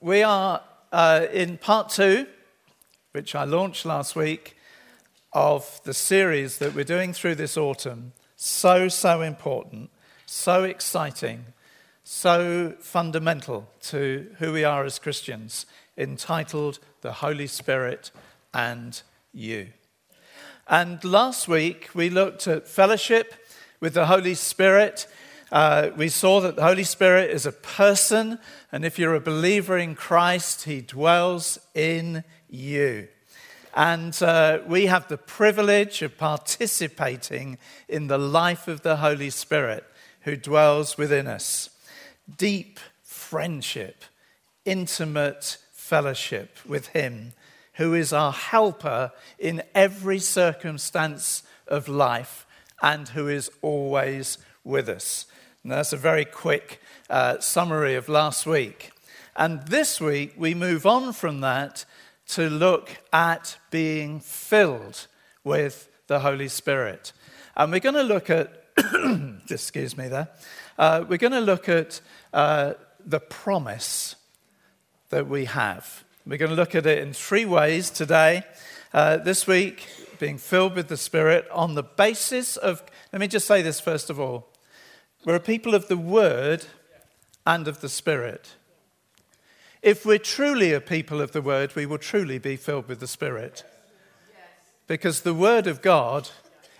We are uh, in part two, which I launched last week, of the series that we're doing through this autumn. So, so important, so exciting, so fundamental to who we are as Christians, entitled The Holy Spirit and You. And last week we looked at fellowship with the Holy Spirit uh, we saw that the Holy Spirit is a person, and if you're a believer in Christ, He dwells in you. And uh, we have the privilege of participating in the life of the Holy Spirit who dwells within us. Deep friendship, intimate fellowship with Him, who is our helper in every circumstance of life and who is always with us. And that's a very quick uh, summary of last week. And this week, we move on from that to look at being filled with the Holy Spirit. And we're going to look at, excuse me there, uh, we're going to look at uh, the promise that we have. We're going to look at it in three ways today. Uh, this week, being filled with the Spirit on the basis of, let me just say this first of all we're a people of the Word and of the Spirit. If we're truly a people of the Word, we will truly be filled with the Spirit. Because the Word of God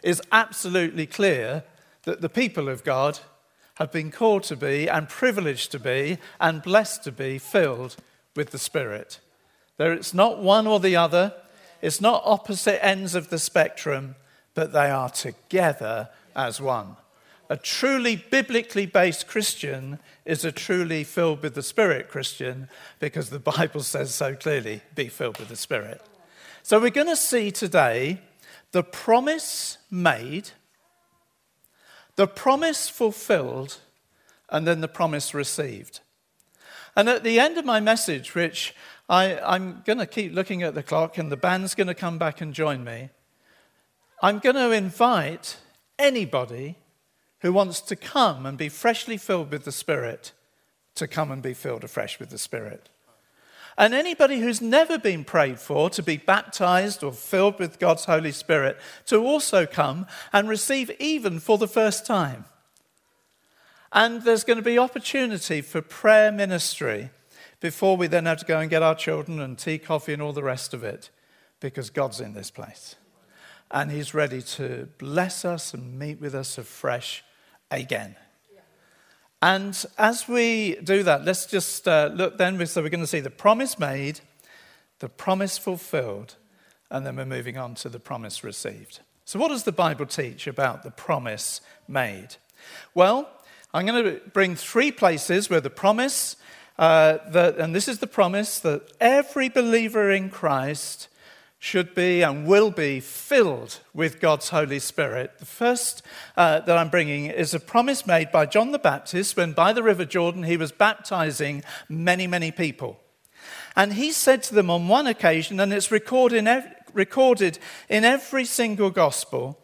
is absolutely clear that the people of God have been called to be and privileged to be and blessed to be filled with the Spirit. There, it's not one or the other, it's not opposite ends of the spectrum, but they are together as one. A truly biblically based Christian is a truly filled with the Spirit Christian because the Bible says so clearly be filled with the Spirit. So we're going to see today the promise made, the promise fulfilled, and then the promise received. And at the end of my message, which I, am going to keep looking at the clock and the band's going to come back and join me, I'm going to invite anybody who wants to come and be freshly filled with the Spirit to come and be filled afresh with the Spirit. And anybody who's never been prayed for to be baptized or filled with God's Holy Spirit to also come and receive even for the first time. And there's going to be opportunity for prayer ministry before we then have to go and get our children and tea, coffee, and all the rest of it, because God's in this place. And He's ready to bless us and meet with us afresh again. And as we do that, let's just uh, look then. So we're going to see the promise made, the promise fulfilled, and then we're moving on to the promise received. So, what does the Bible teach about the promise made? Well, I'm going to bring three places where the promise, uh, that, and this is the promise that every believer in Christ should be and will be filled with God's Holy Spirit. The first uh, that I'm bringing is a promise made by John the Baptist when by the River Jordan he was baptizing many, many people. And he said to them on one occasion, and it's recorded in, ev- recorded in every single gospel,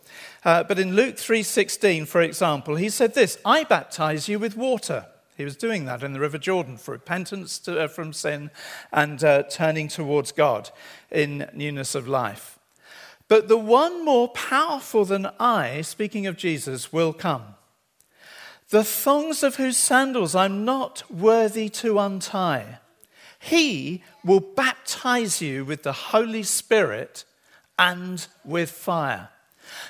uh, but in Luke 3:16, for example, he said this: "I baptize you with water." He was doing that in the River Jordan for repentance to, uh, from sin and uh, turning towards God in newness of life. But the one more powerful than I, speaking of Jesus, will come. The thongs of whose sandals I'm not worthy to untie. He will baptize you with the Holy Spirit and with fire.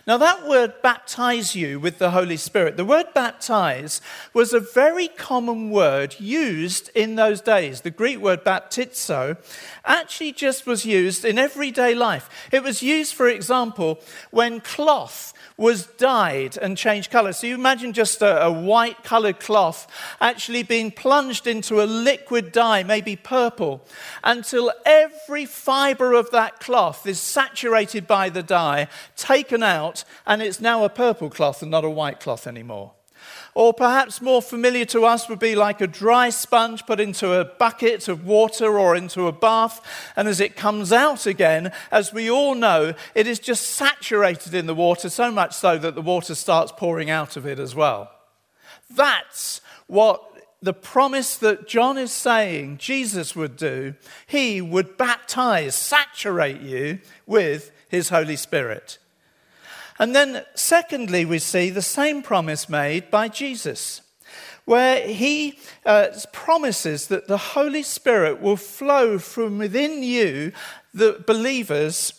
Now, that word baptize you with the Holy Spirit, the word baptize was a very common word used in those days. The Greek word baptizo actually just was used in everyday life. It was used, for example, when cloth was dyed and changed color. So you imagine just a, a white colored cloth actually being plunged into a liquid dye, maybe purple, until every fiber of that cloth is saturated by the dye, taken out, and it's now a purple cloth and not a white cloth anymore. Or perhaps more familiar to us would be like a dry sponge put into a bucket of water or into a bath. And as it comes out again, as we all know, it is just saturated in the water, so much so that the water starts pouring out of it as well. That's what the promise that John is saying Jesus would do, he would baptize, saturate you with his Holy Spirit. And then, secondly, we see the same promise made by Jesus, where he uh, promises that the Holy Spirit will flow from within you, the believers,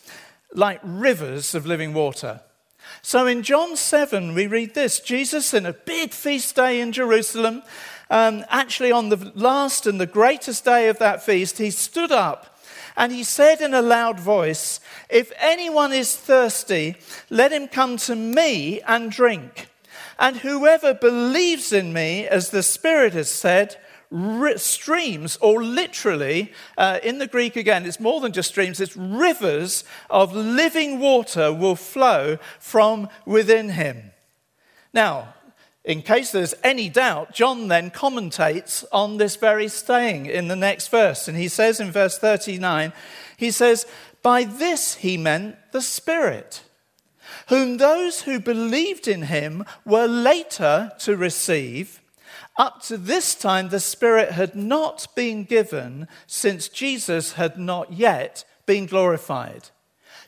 like rivers of living water. So in John 7, we read this Jesus, in a big feast day in Jerusalem, um, actually on the last and the greatest day of that feast, he stood up and he said in a loud voice, If anyone is thirsty, let him come to me and drink. And whoever believes in me, as the Spirit has said, streams, or literally, uh, in the Greek again, it's more than just streams, it's rivers of living water will flow from within him. Now, in case there's any doubt, John then commentates on this very saying in the next verse. And he says in verse 39, he says, By this he meant the Spirit, whom those who believed in him were later to receive. Up to this time, the Spirit had not been given since Jesus had not yet been glorified.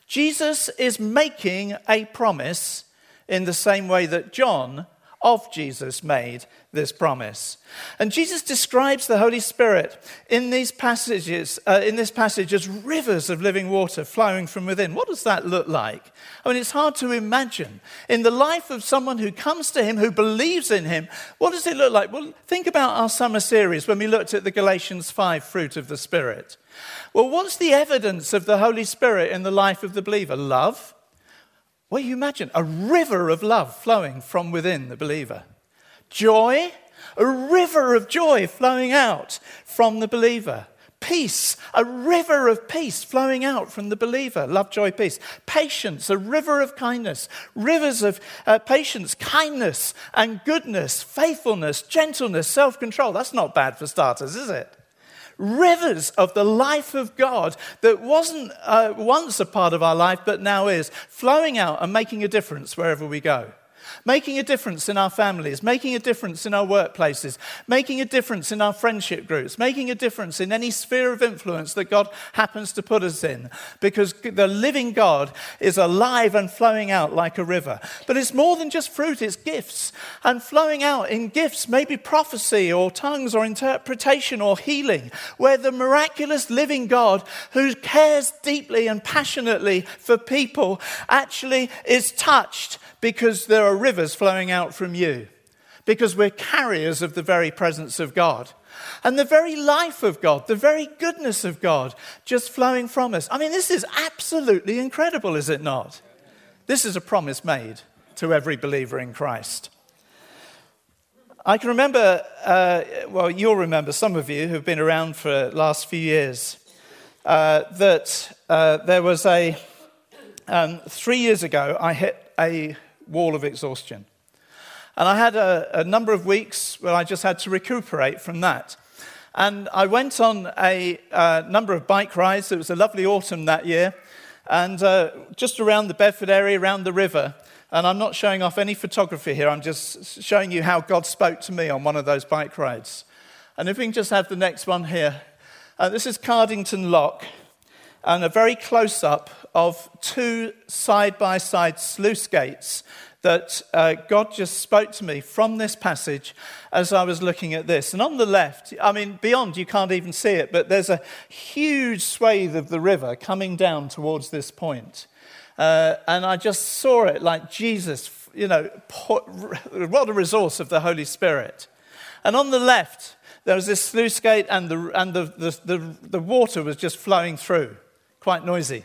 Jesus is making a promise in the same way that John of Jesus made this promise. And Jesus describes the Holy Spirit in these passages, uh, in this passage as rivers of living water flowing from within. What does that look like? I mean, it's hard to imagine. In the life of someone who comes to him, who believes in him, what does it look like? Well, think about our summer series when we looked at the Galatians 5 fruit of the Spirit. Well, what's the evidence of the Holy Spirit in the life of the believer? Love, well, you imagine a river of love flowing from within the believer. Joy, a river of joy flowing out from the believer. Peace, a river of peace flowing out from the believer. Love, joy, peace. Patience, a river of kindness. Rivers of uh, patience, kindness, and goodness, faithfulness, gentleness, self control. That's not bad for starters, is it? Rivers of the life of God that wasn't uh, once a part of our life but now is, flowing out and making a difference wherever we go making a difference in our families, making a difference in our workplaces, making a difference in our friendship groups, making a difference in any sphere of influence that God happens to put us in. Because the living God is alive and flowing out like a river. But it's more than just fruit, it's gifts. And flowing out in gifts, maybe prophecy or tongues or interpretation or healing, where the miraculous living God who cares deeply and passionately for people actually is touched because there are rivers flowing out from you, because we're carriers of the very presence of God. And the very life of God, the very goodness of God, just flowing from us. I mean, this is absolutely incredible, is it not? This is a promise made to every believer in Christ. I can remember, uh, well, you'll remember, some of you who've been around for the last few years, uh, that uh, there was a, um, three years ago, I hit a wall of exhaustion. And I had a, a, number of weeks where I just had to recuperate from that. And I went on a, a number of bike rides. It was a lovely autumn that year. And uh, just around the Bedford area, around the river. And I'm not showing off any photography here, I'm just showing you how God spoke to me on one of those bike rides. And if we can just have the next one here. Uh, this is Cardington Lock, and a very close up of two side by side sluice gates that uh, God just spoke to me from this passage as I was looking at this. And on the left, I mean, beyond, you can't even see it, but there's a huge swathe of the river coming down towards this point. Uh, and I just saw it like Jesus, you know, what a resource of the Holy Spirit. And on the left, there was this sluice gate, and the, and the, the, the, the water was just flowing through, quite noisy.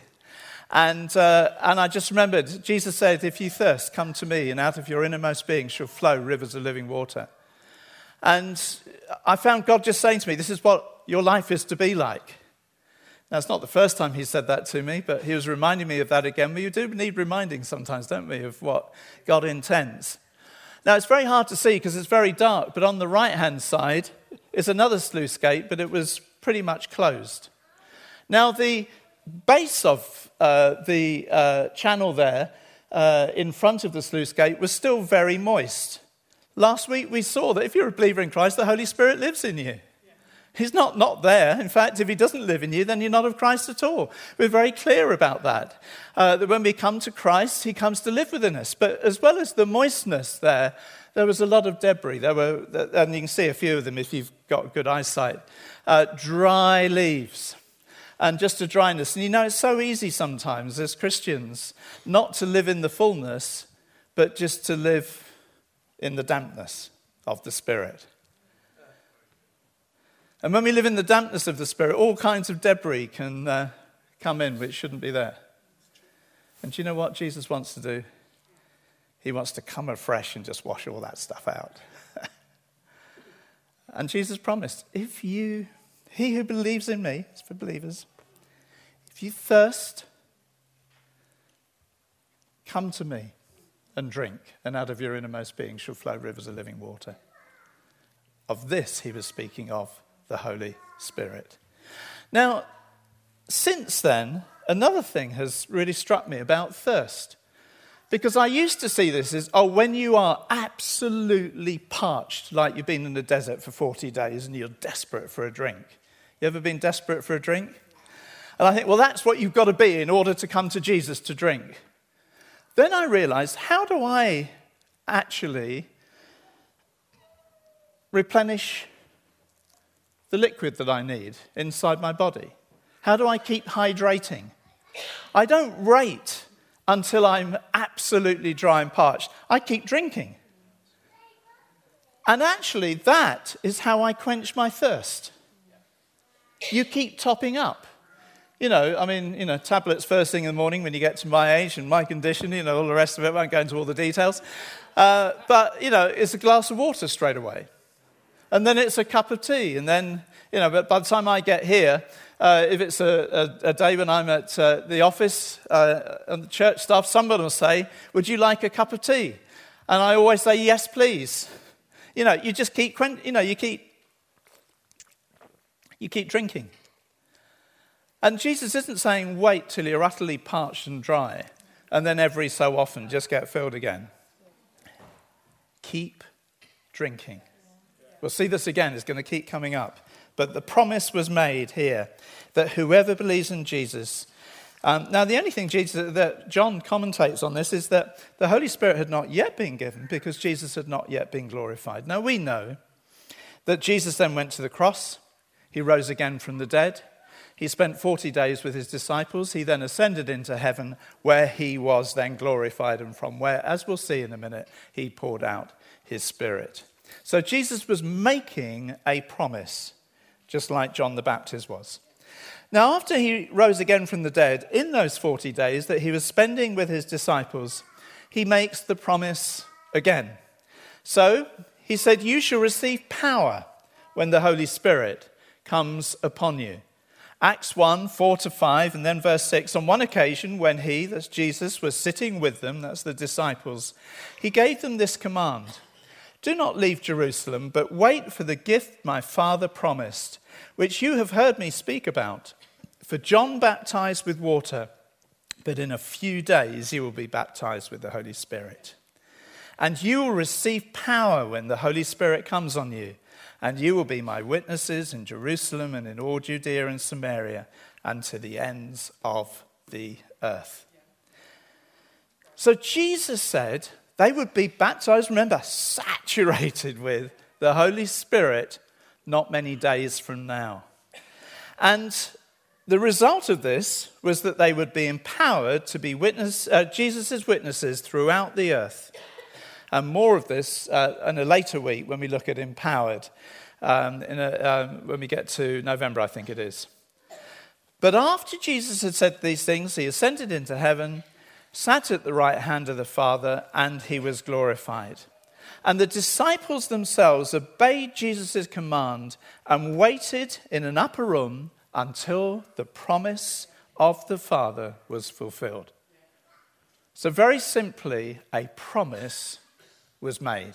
And, uh, and I just remembered, Jesus said, If you thirst, come to me, and out of your innermost being shall flow rivers of living water. And I found God just saying to me, This is what your life is to be like. Now, it's not the first time he said that to me, but he was reminding me of that again. We do need reminding sometimes, don't we, of what God intends. Now, it's very hard to see because it's very dark, but on the right hand side is another sluice gate, but it was pretty much closed. Now, the base of uh, the uh, channel there uh, in front of the sluice gate was still very moist. Last week we saw that if you're a believer in Christ, the Holy Spirit lives in you. He's not not there. In fact, if he doesn't live in you, then you're not of Christ at all. We're very clear about that. Uh, that when we come to Christ, he comes to live within us. But as well as the moistness there, there was a lot of debris. There were, and you can see a few of them if you've got good eyesight. Uh, dry leaves and just a dryness. And you know, it's so easy sometimes as Christians not to live in the fullness, but just to live in the dampness of the Spirit. And when we live in the dampness of the Spirit, all kinds of debris can uh, come in which shouldn't be there. And do you know what Jesus wants to do? He wants to come afresh and just wash all that stuff out. and Jesus promised if you, he who believes in me, it's for believers, if you thirst, come to me and drink, and out of your innermost being shall flow rivers of living water. Of this he was speaking of the Holy Spirit. Now, since then, another thing has really struck me about thirst. Because I used to see this as, oh, when you are absolutely parched, like you've been in the desert for 40 days and you're desperate for a drink. You ever been desperate for a drink? And I think, well, that's what you've got to be in order to come to Jesus to drink. Then I realized, how do I actually replenish the liquid that I need inside my body? How do I keep hydrating? I don't wait until I'm absolutely dry and parched. I keep drinking. And actually, that is how I quench my thirst. You keep topping up. You know, I mean, you know, tablets first thing in the morning when you get to my age and my condition, you know, all the rest of it, I won't go into all the details. Uh, but, you know, it's a glass of water straight away. And then it's a cup of tea. And then, you know, but by the time I get here, uh, if it's a, a, a, day when I'm at uh, the office uh, and the church staff, somebody will say, Would you like a cup of tea? And I always say, Yes, please. You know, you just keep, you know, you keep, you keep drinking. And Jesus isn't saying, Wait till you're utterly parched and dry, and then every so often just get filled again. Keep drinking. We'll see this again, it's going to keep coming up. But the promise was made here that whoever believes in Jesus. Um, now, the only thing Jesus, that John commentates on this is that the Holy Spirit had not yet been given because Jesus had not yet been glorified. Now, we know that Jesus then went to the cross, he rose again from the dead. He spent 40 days with his disciples. He then ascended into heaven, where he was then glorified, and from where, as we'll see in a minute, he poured out his spirit. So Jesus was making a promise, just like John the Baptist was. Now, after he rose again from the dead, in those 40 days that he was spending with his disciples, he makes the promise again. So he said, You shall receive power when the Holy Spirit comes upon you. Acts 1 4 to 5, and then verse 6. On one occasion, when he, that's Jesus, was sitting with them, that's the disciples, he gave them this command Do not leave Jerusalem, but wait for the gift my Father promised, which you have heard me speak about. For John baptized with water, but in a few days you will be baptized with the Holy Spirit. And you will receive power when the Holy Spirit comes on you, and you will be my witnesses in Jerusalem and in all Judea and Samaria and to the ends of the earth. So Jesus said they would be baptized, remember, saturated with the Holy Spirit not many days from now. And the result of this was that they would be empowered to be witness, uh, Jesus' witnesses throughout the earth. And more of this uh, in a later week when we look at empowered, um, a, um, when we get to November, I think it is. But after Jesus had said these things, he ascended into heaven, sat at the right hand of the Father, and he was glorified. And the disciples themselves obeyed Jesus' command and waited in an upper room until the promise of the Father was fulfilled. So, very simply, a promise was made.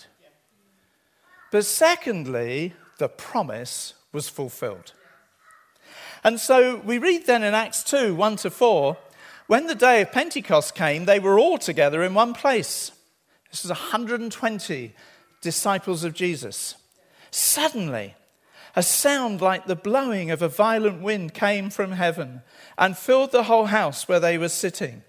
But secondly, the promise was fulfilled. And so we read then in Acts 2 1 to 4 when the day of Pentecost came, they were all together in one place. This is 120 disciples of Jesus. Suddenly, a sound like the blowing of a violent wind came from heaven and filled the whole house where they were sitting.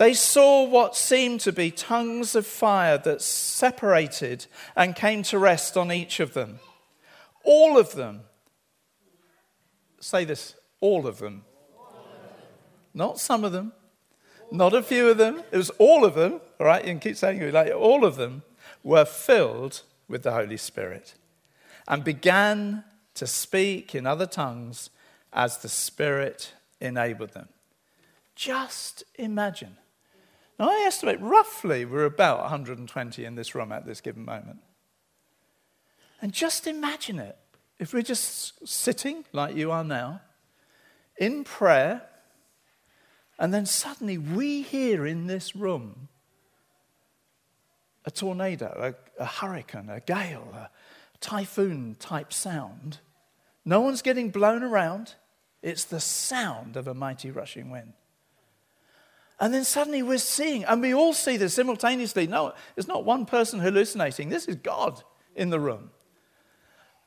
They saw what seemed to be tongues of fire that separated and came to rest on each of them. All of them. Say this all of them. Not some of them, not a few of them. It was all of them. All right, you can keep saying it like all of them were filled with the Holy Spirit and began to speak in other tongues as the Spirit enabled them. Just imagine. Now, I estimate roughly we're about 120 in this room at this given moment. And just imagine it. If we're just sitting like you are now, in prayer, and then suddenly we hear in this room a tornado, a, a hurricane, a gale, a typhoon type sound. No one's getting blown around. It's the sound of a mighty rushing wind. And then suddenly we're seeing, and we all see this simultaneously. No, it's not one person hallucinating. This is God in the room.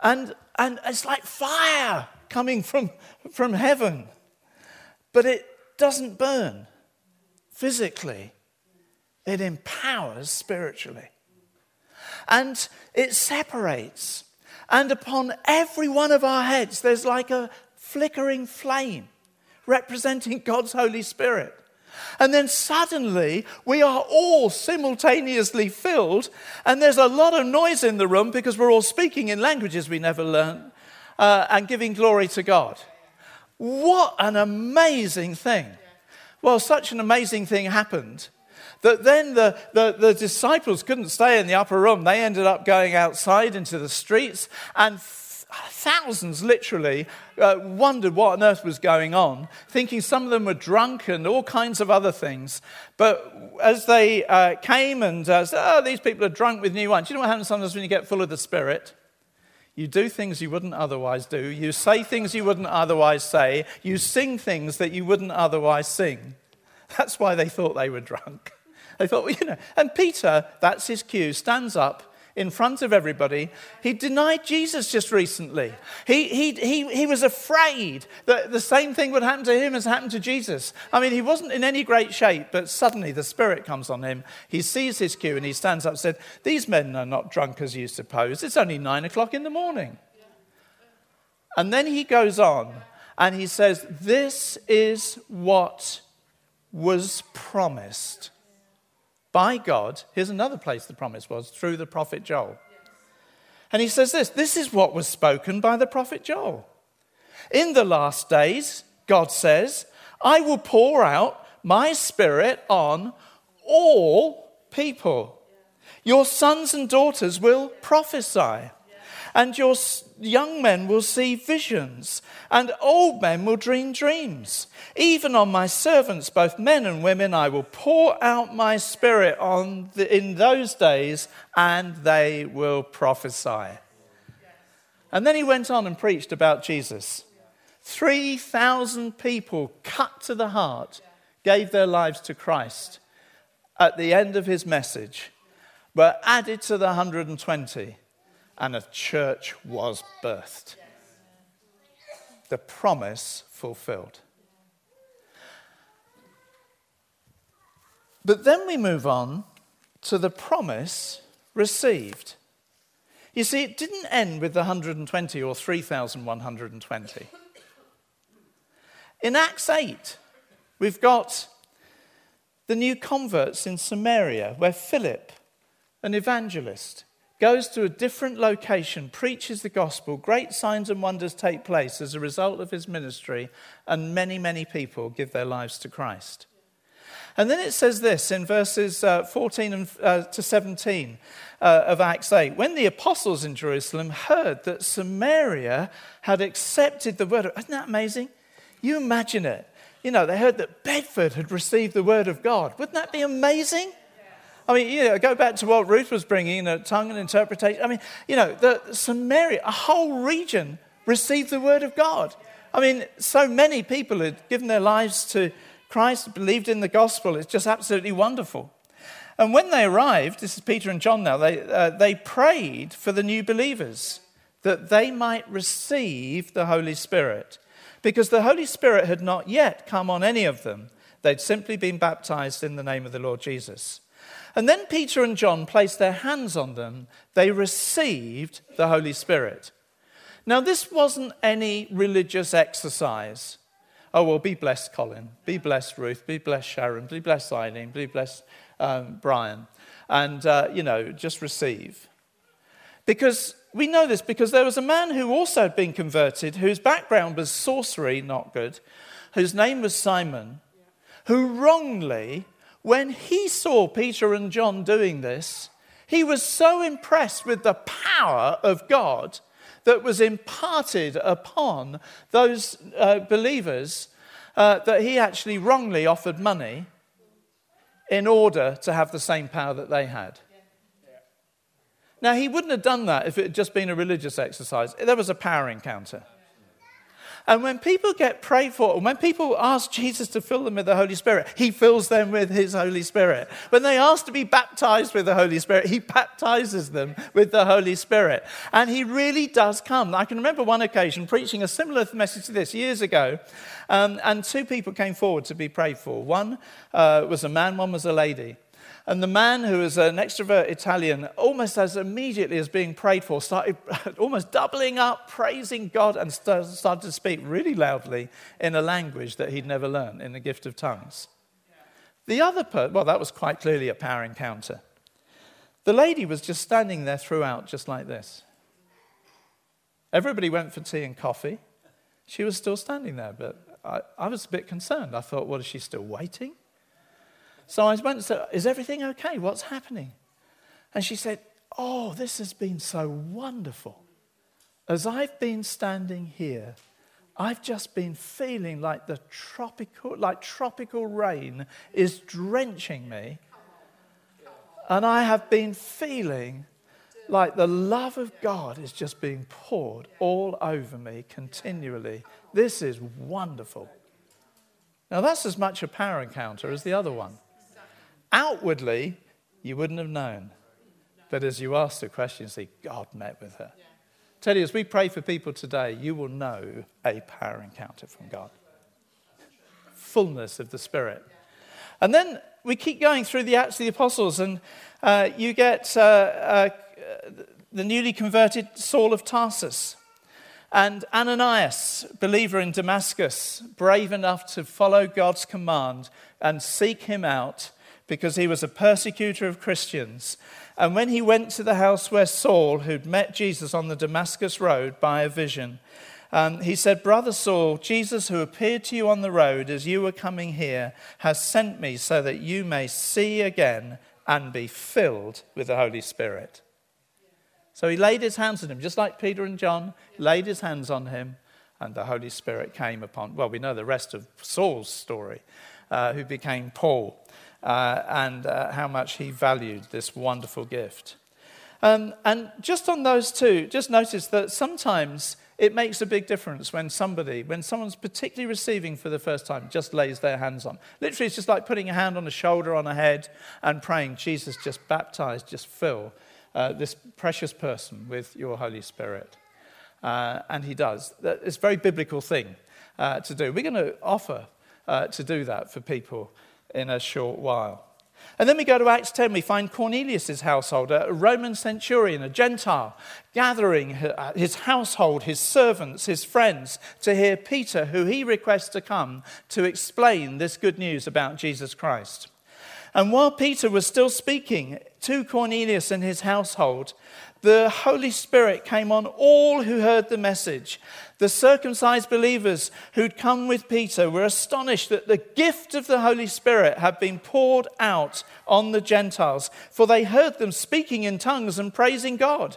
And, and it's like fire coming from, from heaven. But it doesn't burn physically, it empowers spiritually. And it separates. And upon every one of our heads, there's like a flickering flame representing God's Holy Spirit. And then suddenly we are all simultaneously filled, and there's a lot of noise in the room because we're all speaking in languages we never learned uh, and giving glory to God. What an amazing thing! Well, such an amazing thing happened that then the, the, the, disciples couldn't stay in the upper room. They ended up going outside into the streets, and thousands literally uh, wondered what on earth was going on, thinking some of them were drunk and all kinds of other things. But as they uh, came and uh, said, Oh, these people are drunk with new wine. Do you know what happens sometimes when you get full of the Spirit? You do things you wouldn't otherwise do. You say things you wouldn't otherwise say. You sing things that you wouldn't otherwise sing. That's why they thought they were drunk. They thought, well, you know. And Peter, that's his cue, stands up in front of everybody. He denied Jesus just recently. He, he, he, he was afraid that the same thing would happen to him as happened to Jesus. I mean, he wasn't in any great shape, but suddenly the Spirit comes on him. He sees his cue and he stands up and said, These men are not drunk as you suppose. It's only nine o'clock in the morning. And then he goes on and he says, This is what was promised by God. Here's another place the promise was through the prophet Joel. And he says this this is what was spoken by the prophet Joel. In the last days, God says, I will pour out my spirit on all people. Your sons and daughters will prophesy and your young men will see visions, and old men will dream dreams. Even on my servants, both men and women, I will pour out my spirit on the, in those days, and they will prophesy. And then he went on and preached about Jesus. 3,000 people cut to the heart gave their lives to Christ at the end of his message, were added to the 120 and a church was birthed. The promise fulfilled. But then we move on to the promise received. You see, it didn't end with the 120 or 3,120. In Acts 8, we've got the new converts in Samaria, where Philip, an evangelist, goes to a different location, preaches the gospel, great signs and wonders take place as a result of his ministry, and many, many people give their lives to Christ. And then it says this in verses uh, 14 and, uh, to 17 uh, of Acts 8 when the apostles in Jerusalem heard that Samaria had accepted the word of, isn't that amazing? You imagine it. You know, they heard that Bedford had received the word of God. Wouldn't that be amazing? I mean, you know, go back to what Ruth was bringing, you know, tongue and interpretation. I mean, you know, the Samaria, a whole region received the word of God. I mean, so many people had given their lives to Christ, believed in the gospel. It's just absolutely wonderful. And when they arrived, this is Peter and John now, they, uh, they prayed for the new believers that they might receive the Holy Spirit. Because the Holy Spirit had not yet come on any of them, they'd simply been baptized in the name of the Lord Jesus. And then Peter and John placed their hands on them, they received the Holy Spirit. Now, this wasn't any religious exercise. Oh, well, be blessed, Colin. Be blessed, Ruth. Be blessed, Sharon. Be blessed, Eileen. Be blessed, um, Brian. And, uh, you know, just receive. Because we know this because there was a man who also had been converted, whose background was sorcery, not good, whose name was Simon, who wrongly, when he saw Peter and John doing this, he was so impressed with the power of God that was imparted upon those uh, believers uh, that he actually wrongly offered money in order to have the same power that they had. Now, he wouldn't have done that if it had just been a religious exercise. There was a power encounter. And when people get prayed for, and when people ask Jesus to fill them with the Holy Spirit, he fills them with his Holy Spirit. When they ask to be baptized with the Holy Spirit, he baptizes them with the Holy Spirit. And he really does come. I can remember one occasion preaching a similar message to this years ago, um, and two people came forward to be prayed for. One uh, was a man, one was a lady. And the man who was an extrovert Italian, almost as immediately as being prayed for, started almost doubling up, praising God, and started to speak really loudly in a language that he'd never learned in the gift of tongues. The other person, well, that was quite clearly a power encounter. The lady was just standing there throughout, just like this. Everybody went for tea and coffee. She was still standing there, but I, I was a bit concerned. I thought, what, is she still waiting? So I went and said, Is everything okay? What's happening? And she said, Oh, this has been so wonderful. As I've been standing here, I've just been feeling like the tropical, like tropical rain is drenching me. And I have been feeling like the love of God is just being poured all over me continually. This is wonderful. Now, that's as much a power encounter as the other one. Outwardly, you wouldn't have known. But as you ask the question, see, God met with her. Tell you, as we pray for people today, you will know a power encounter from God. Fullness of the Spirit. And then we keep going through the Acts of the Apostles, and uh, you get uh, uh, the newly converted Saul of Tarsus. And Ananias, believer in Damascus, brave enough to follow God's command and seek him out because he was a persecutor of Christians. And when he went to the house where Saul, who'd met Jesus on the Damascus road by a vision, um, he said, Brother Saul, Jesus, who appeared to you on the road as you were coming here, has sent me so that you may see again and be filled with the Holy Spirit. So he laid his hands on him, just like Peter and John, laid his hands on him, and the Holy Spirit came upon. Well, we know the rest of Saul's story, uh, who became Paul uh, and uh, how much he valued this wonderful gift. Um, and just on those two, just notice that sometimes it makes a big difference when somebody, when someone's particularly receiving for the first time, just lays their hands on. Literally, it's just like putting a hand on a shoulder, on a head, and praying, Jesus, just baptize, just fill uh, this precious person with your Holy Spirit. Uh, and he does. It's a very biblical thing uh, to do. We're going to offer uh, to do that for people in a short while. And then we go to Acts 10, we find Cornelius' household, a Roman centurion, a Gentile, gathering uh, his household, his servants, his friends to hear Peter, who he requests to come to explain this good news about Jesus Christ. And while Peter was still speaking to Cornelius and his household, the Holy Spirit came on all who heard the message. The circumcised believers who'd come with Peter were astonished that the gift of the Holy Spirit had been poured out on the Gentiles, for they heard them speaking in tongues and praising God.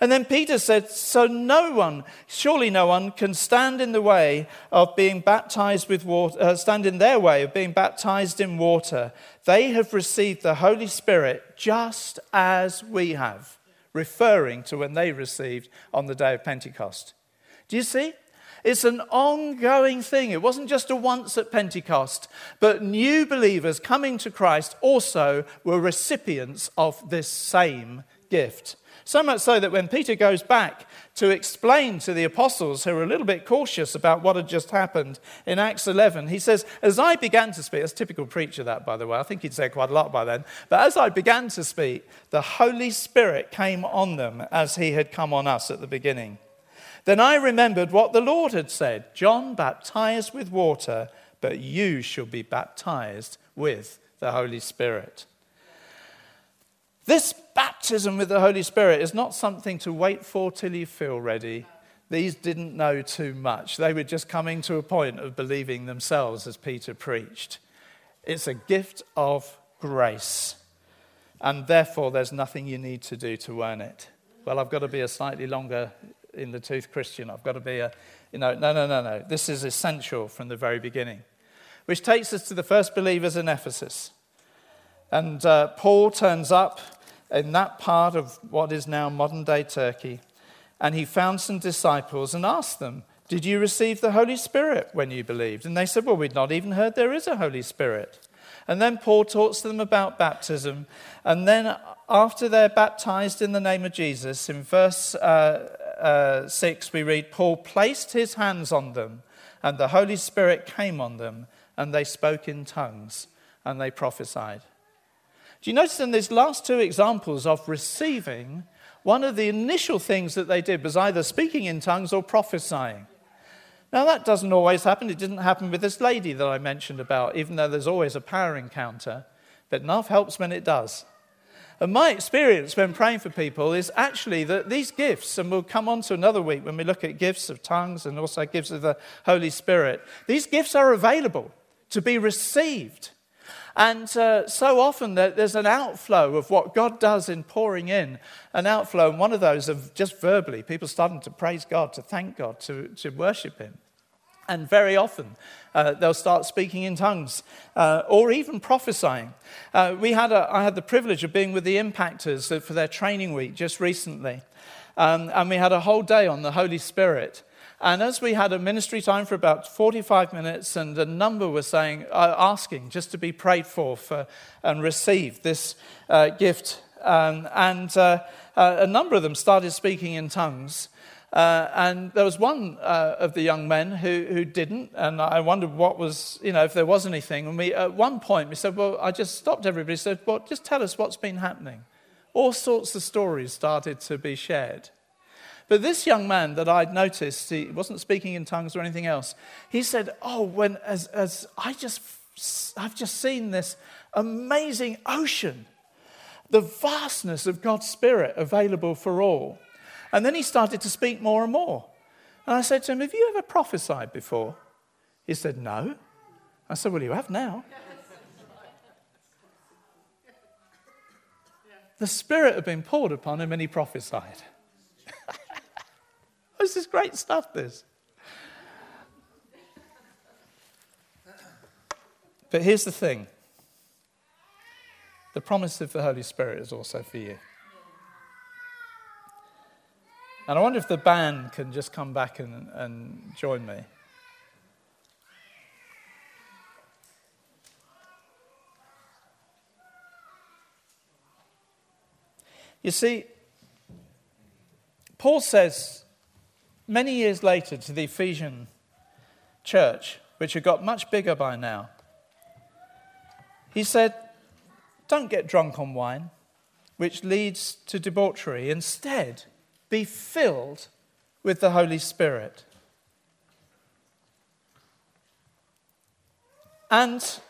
And then Peter said, So no one, surely no one, can stand in the way of being baptized with water, uh, stand in their way of being baptized in water. They have received the Holy Spirit just as we have referring to when they received on the day of Pentecost. Do you see? It's an ongoing thing. It wasn't just a once at Pentecost, but new believers coming to Christ also were recipients of this same gift. So much so that when Peter goes back to explain to the apostles who are a little bit cautious about what had just happened in Acts 11, he says, As I began to speak, that's typical preacher, that, by the way. I think he'd said quite a lot by then. But as I began to speak, the Holy Spirit came on them as he had come on us at the beginning. Then I remembered what the Lord had said John baptized with water, but you shall be baptized with the Holy Spirit. This baptism with the Holy Spirit is not something to wait for till you feel ready. These didn't know too much. They were just coming to a point of believing themselves as Peter preached. It's a gift of grace, and therefore there's nothing you need to do to earn it. Well, I've got to be a slightly longer in the tooth Christian. I've got to be a, you know, no, no, no, no. This is essential from the very beginning. Which takes us to the first believers in Ephesus. And uh, Paul turns up in that part of what is now modern day Turkey. And he found some disciples and asked them, Did you receive the Holy Spirit when you believed? And they said, Well, we'd not even heard there is a Holy Spirit. And then Paul talks to them about baptism. And then, after they're baptized in the name of Jesus, in verse uh, uh, 6, we read, Paul placed his hands on them, and the Holy Spirit came on them, and they spoke in tongues, and they prophesied. Do you notice in these last two examples of receiving, one of the initial things that they did was either speaking in tongues or prophesying? Now, that doesn't always happen. It didn't happen with this lady that I mentioned about, even though there's always a power encounter. But enough helps when it does. And my experience when praying for people is actually that these gifts, and we'll come on to another week when we look at gifts of tongues and also gifts of the Holy Spirit, these gifts are available to be received. And uh, so often there's an outflow of what God does in pouring in, an outflow, and one of those of just verbally, people starting to praise God, to thank God, to, to worship Him. And very often uh, they'll start speaking in tongues uh, or even prophesying. Uh, we had a, I had the privilege of being with the Impactors for their training week just recently. Um, and we had a whole day on the Holy Spirit. And as we had a ministry time for about 45 minutes, and a number were saying, uh, asking just to be prayed for, for and receive this uh, gift. Um, and uh, uh a number of them started speaking in tongues. Uh, and there was one uh, of the young men who, who didn't, and I wondered what was, you know, if there was anything. And we, at one point, we said, Well, I just stopped everybody, said, Well, just tell us what's been happening. All sorts of stories started to be shared. But this young man that I'd noticed, he wasn't speaking in tongues or anything else. He said, Oh, when as, as I just I've just seen this amazing ocean, the vastness of God's Spirit available for all. And then he started to speak more and more. And I said to him, Have you ever prophesied before? He said, No. I said, Well, you have now. The Spirit had been poured upon him and he prophesied. This is great stuff, this. But here's the thing the promise of the Holy Spirit is also for you. And I wonder if the band can just come back and, and join me. You see, Paul says many years later to the Ephesian church, which had got much bigger by now, he said, Don't get drunk on wine, which leads to debauchery. Instead, be filled with the Holy Spirit. And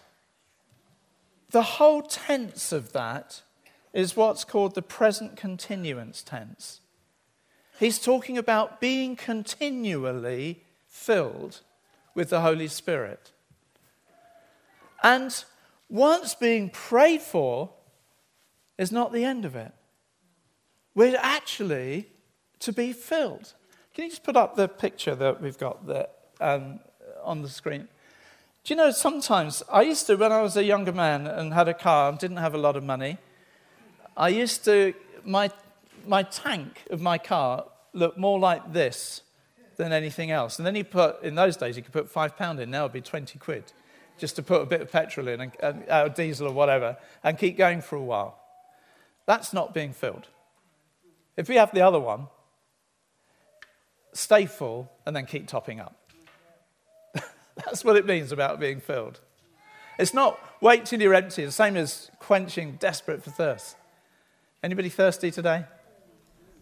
the whole tense of that is what's called the present continuance tense. He's talking about being continually filled with the Holy Spirit. And once being prayed for is not the end of it. We're actually to be filled. Can you just put up the picture that we've got there um, on the screen? Do you know, sometimes I used to, when I was a younger man and had a car and didn't have a lot of money, I used to, my my tank of my car looked more like this than anything else. And then you put, in those days, you could put five pound in, now it'd be 20 quid, just to put a bit of petrol in, and, and uh, diesel or whatever, and keep going for a while. That's not being filled. If we have the other one, stay full and then keep topping up. That's what it means about being filled. It's not wait till you're empty, the same as quenching, desperate for thirst. Anybody thirsty today?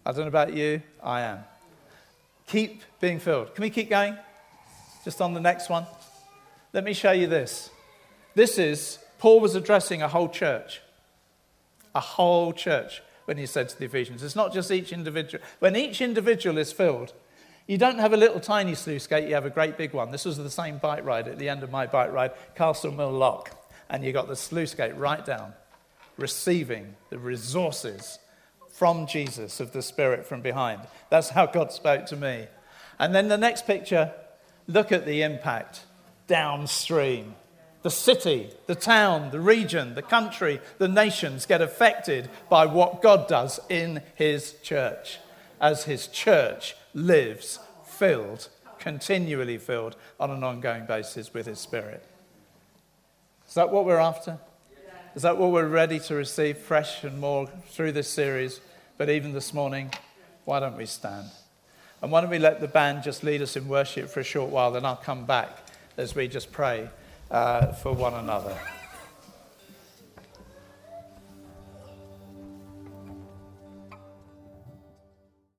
I don't know about you, I am. Keep being filled. Can we keep going? Just on the next one. Let me show you this. This is, Paul was addressing a whole church. A whole church when he said to the Ephesians. It's not just each individual. When each individual is filled, you don't have a little tiny sluice gate, you have a great big one. This was the same bike ride at the end of my bike ride, Castle Mill Lock. And you got the sluice gate right down, receiving the resources from Jesus of the Spirit from behind. That's how God spoke to me. And then the next picture, look at the impact downstream. The city, the town, the region, the country, the nations get affected by what God does in His church as His church lives filled, continually filled on an ongoing basis with His Spirit. Is that what we're after? Is that what we're ready to receive fresh and more through this series? But even this morning, why don't we stand? And why don't we let the band just lead us in worship for a short while, then I'll come back as we just pray uh, for one another.